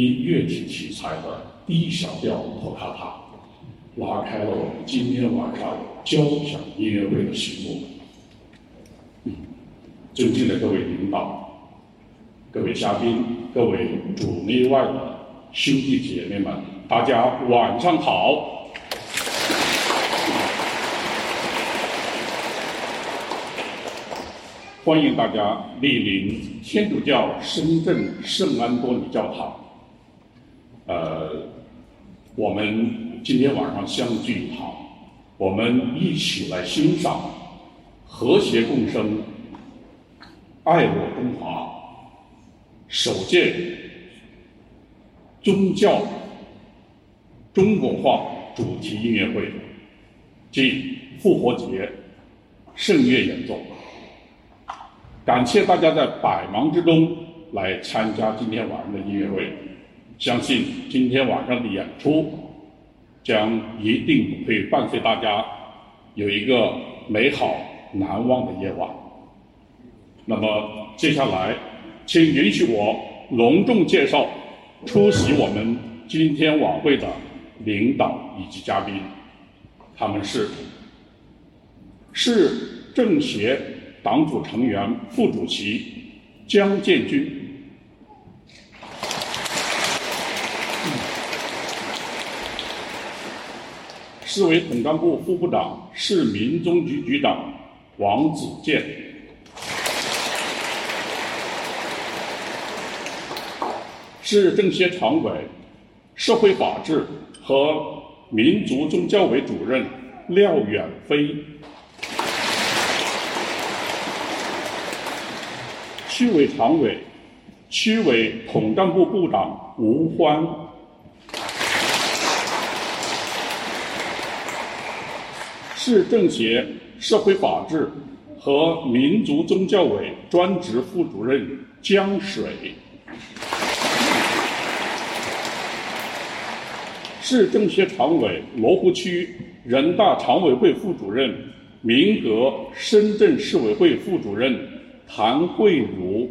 音乐体题材的低小调托卡塔，拉开了我们今天晚上交响音乐会的序幕。尊敬的各位领导、各位嘉宾、各位主内外的兄弟姐妹们，大家晚上好。欢迎大家莅临天主教深圳圣安多尼教堂。呃，我们今天晚上相聚一堂，我们一起来欣赏和谐共生、爱我中华首届宗教中国化主题音乐会即复活节圣乐演奏。感谢大家在百忙之中来参加今天晚上的音乐会，相信今天晚上的演出将一定会伴随大家有一个美好难忘的夜晚。那么接下来，请允许我隆重介绍出席我们今天晚会的领导以及嘉宾，他们是市政协。党组成员、副主席江建军，市委统战部副部长、市民政局局长王子健，市政协常委、社会法制和民族宗教委主任廖远飞。区委常委、区委统战部部长吴欢，市政协社会法制和民族宗教委专职副主任江水，市政协常委罗湖区人大常委会副主任、民革深圳市委会副主任。谭慧茹，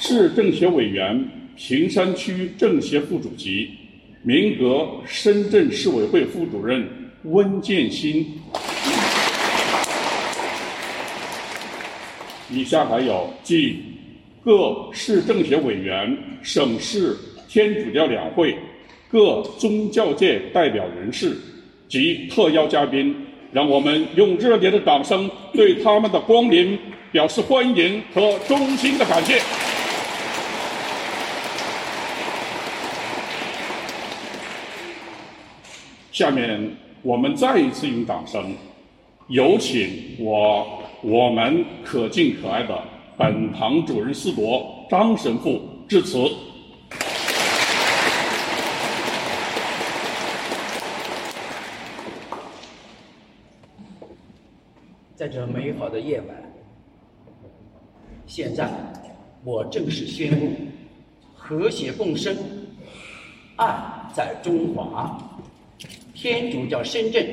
市政协委员、平山区政协副主席、民革深圳市委会副主任温建新。以下还有即各市政协委员、省市天主教两会各宗教界代表人士及特邀嘉宾。让我们用热烈的掌声对他们的光临表示欢迎和衷心的感谢。下面我们再一次用掌声，有请我我们可敬可爱的本堂主任司铎张神父致辞。在这美好的夜晚，现在我正式宣布：和谐共生、爱在中华。天主教深圳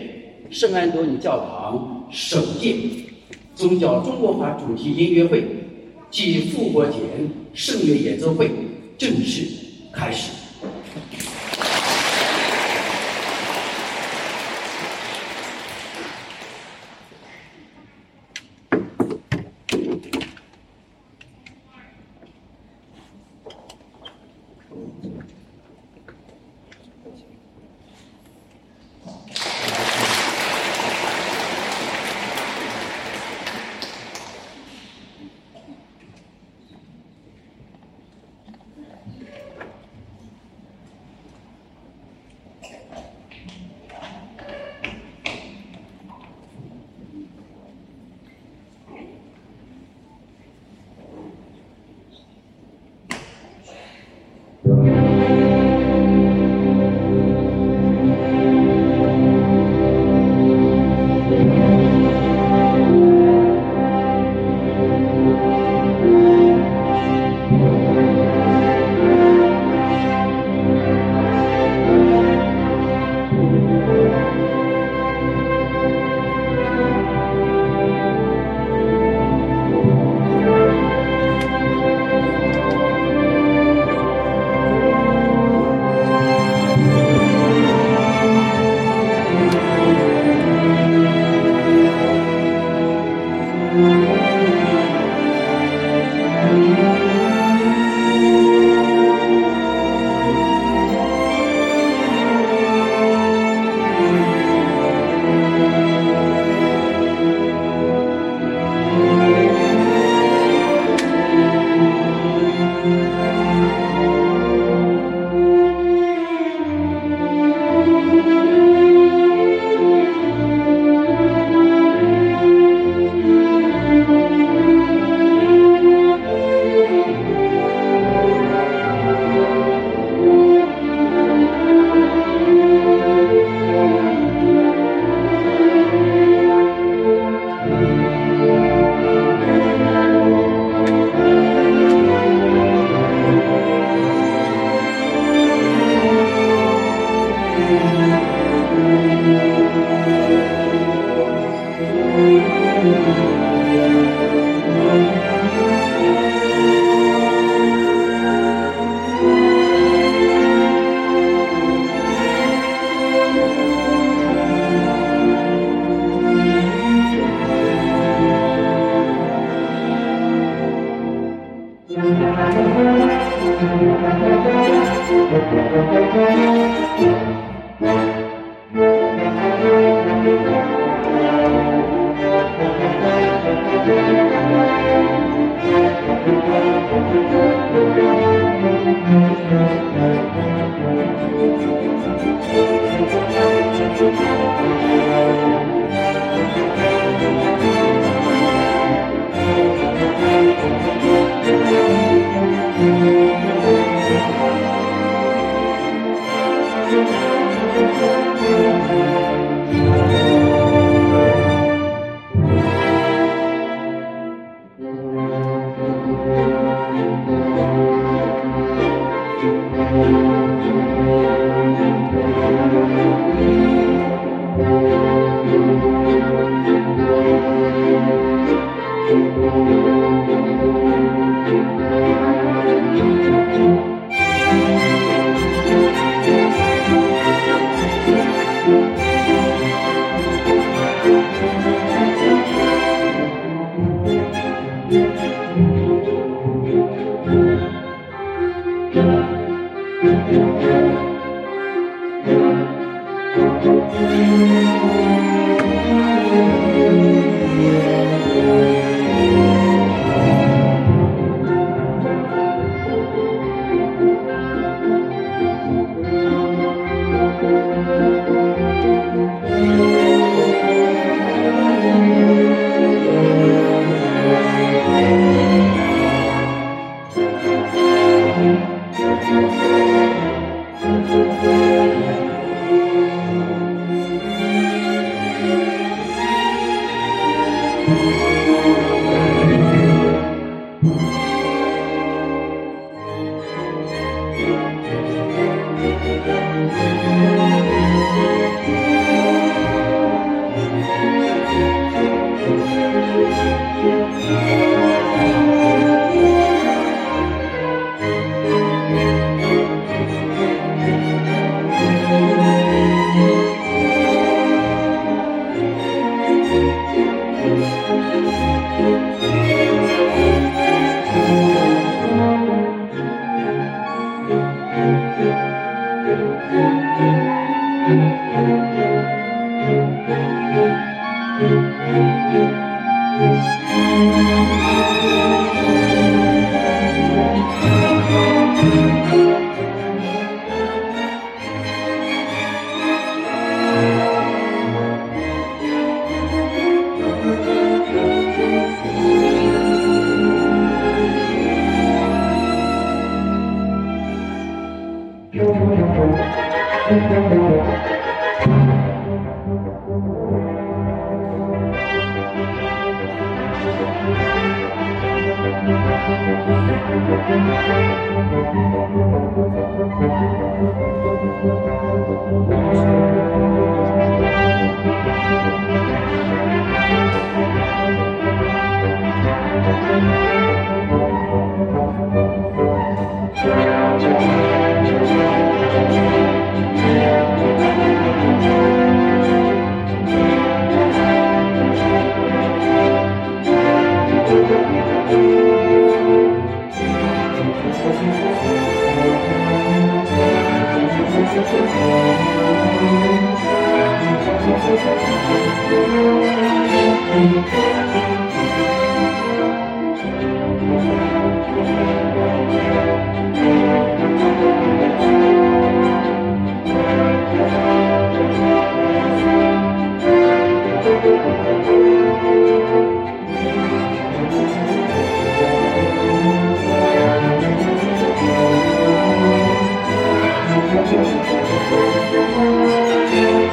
圣安多尼教堂首届宗教中国化主题音乐会暨复活节圣乐演奏会正式开始。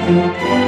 Música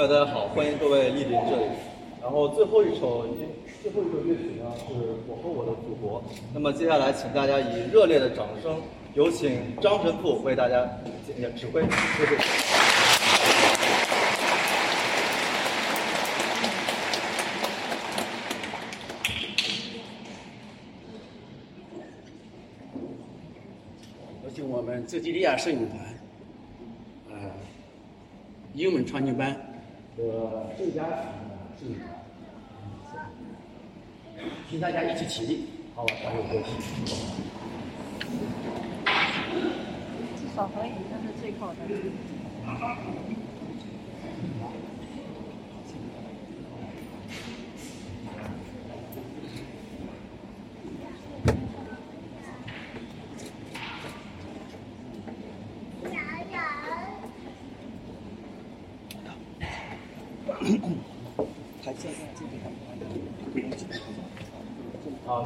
朋友，大家好，欢迎各位莅临这里。然后最后一首音最后一首乐曲呢，是我和我的祖国。那么接下来，请大家以热烈的掌声，有请张神父为大家指挥。谢谢。有请我们泽基利亚摄影团，呃，英文传经班和郑家摄影团，请大家一起起立，好吧，加入歌曲。至少合影，那是最好的。好，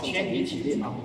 全体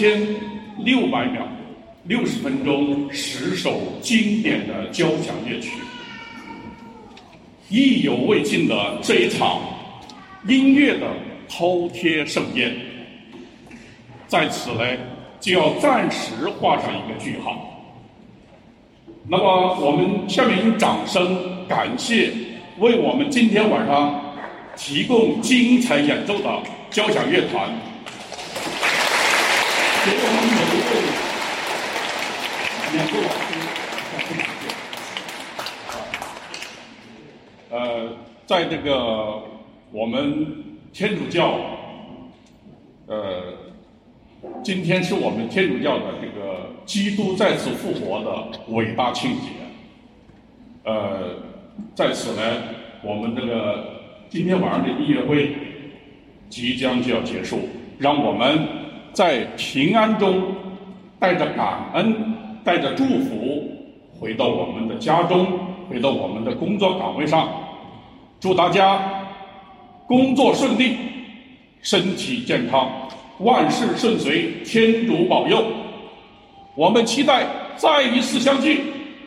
千六百秒，六十分钟，十首经典的交响乐曲，意犹未尽的这一场音乐的饕餮盛宴，在此呢就要暂时画上一个句号。那么，我们下面用掌声感谢为我们今天晚上。提供精彩演奏的交响乐团，我们每一位演奏老师，呃，在这个我们天主教，呃，今天是我们天主教的这个基督再次复活的伟大庆典。呃，在此呢，我们这个今天晚上的音乐会即将就要结束，让我们在平安中带着感恩、带着祝福回到我们的家中，回到我们的工作岗位上。祝大家工作顺利，身体健康，万事顺遂，天主保佑。我们期待再一次相聚，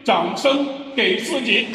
掌声给自己。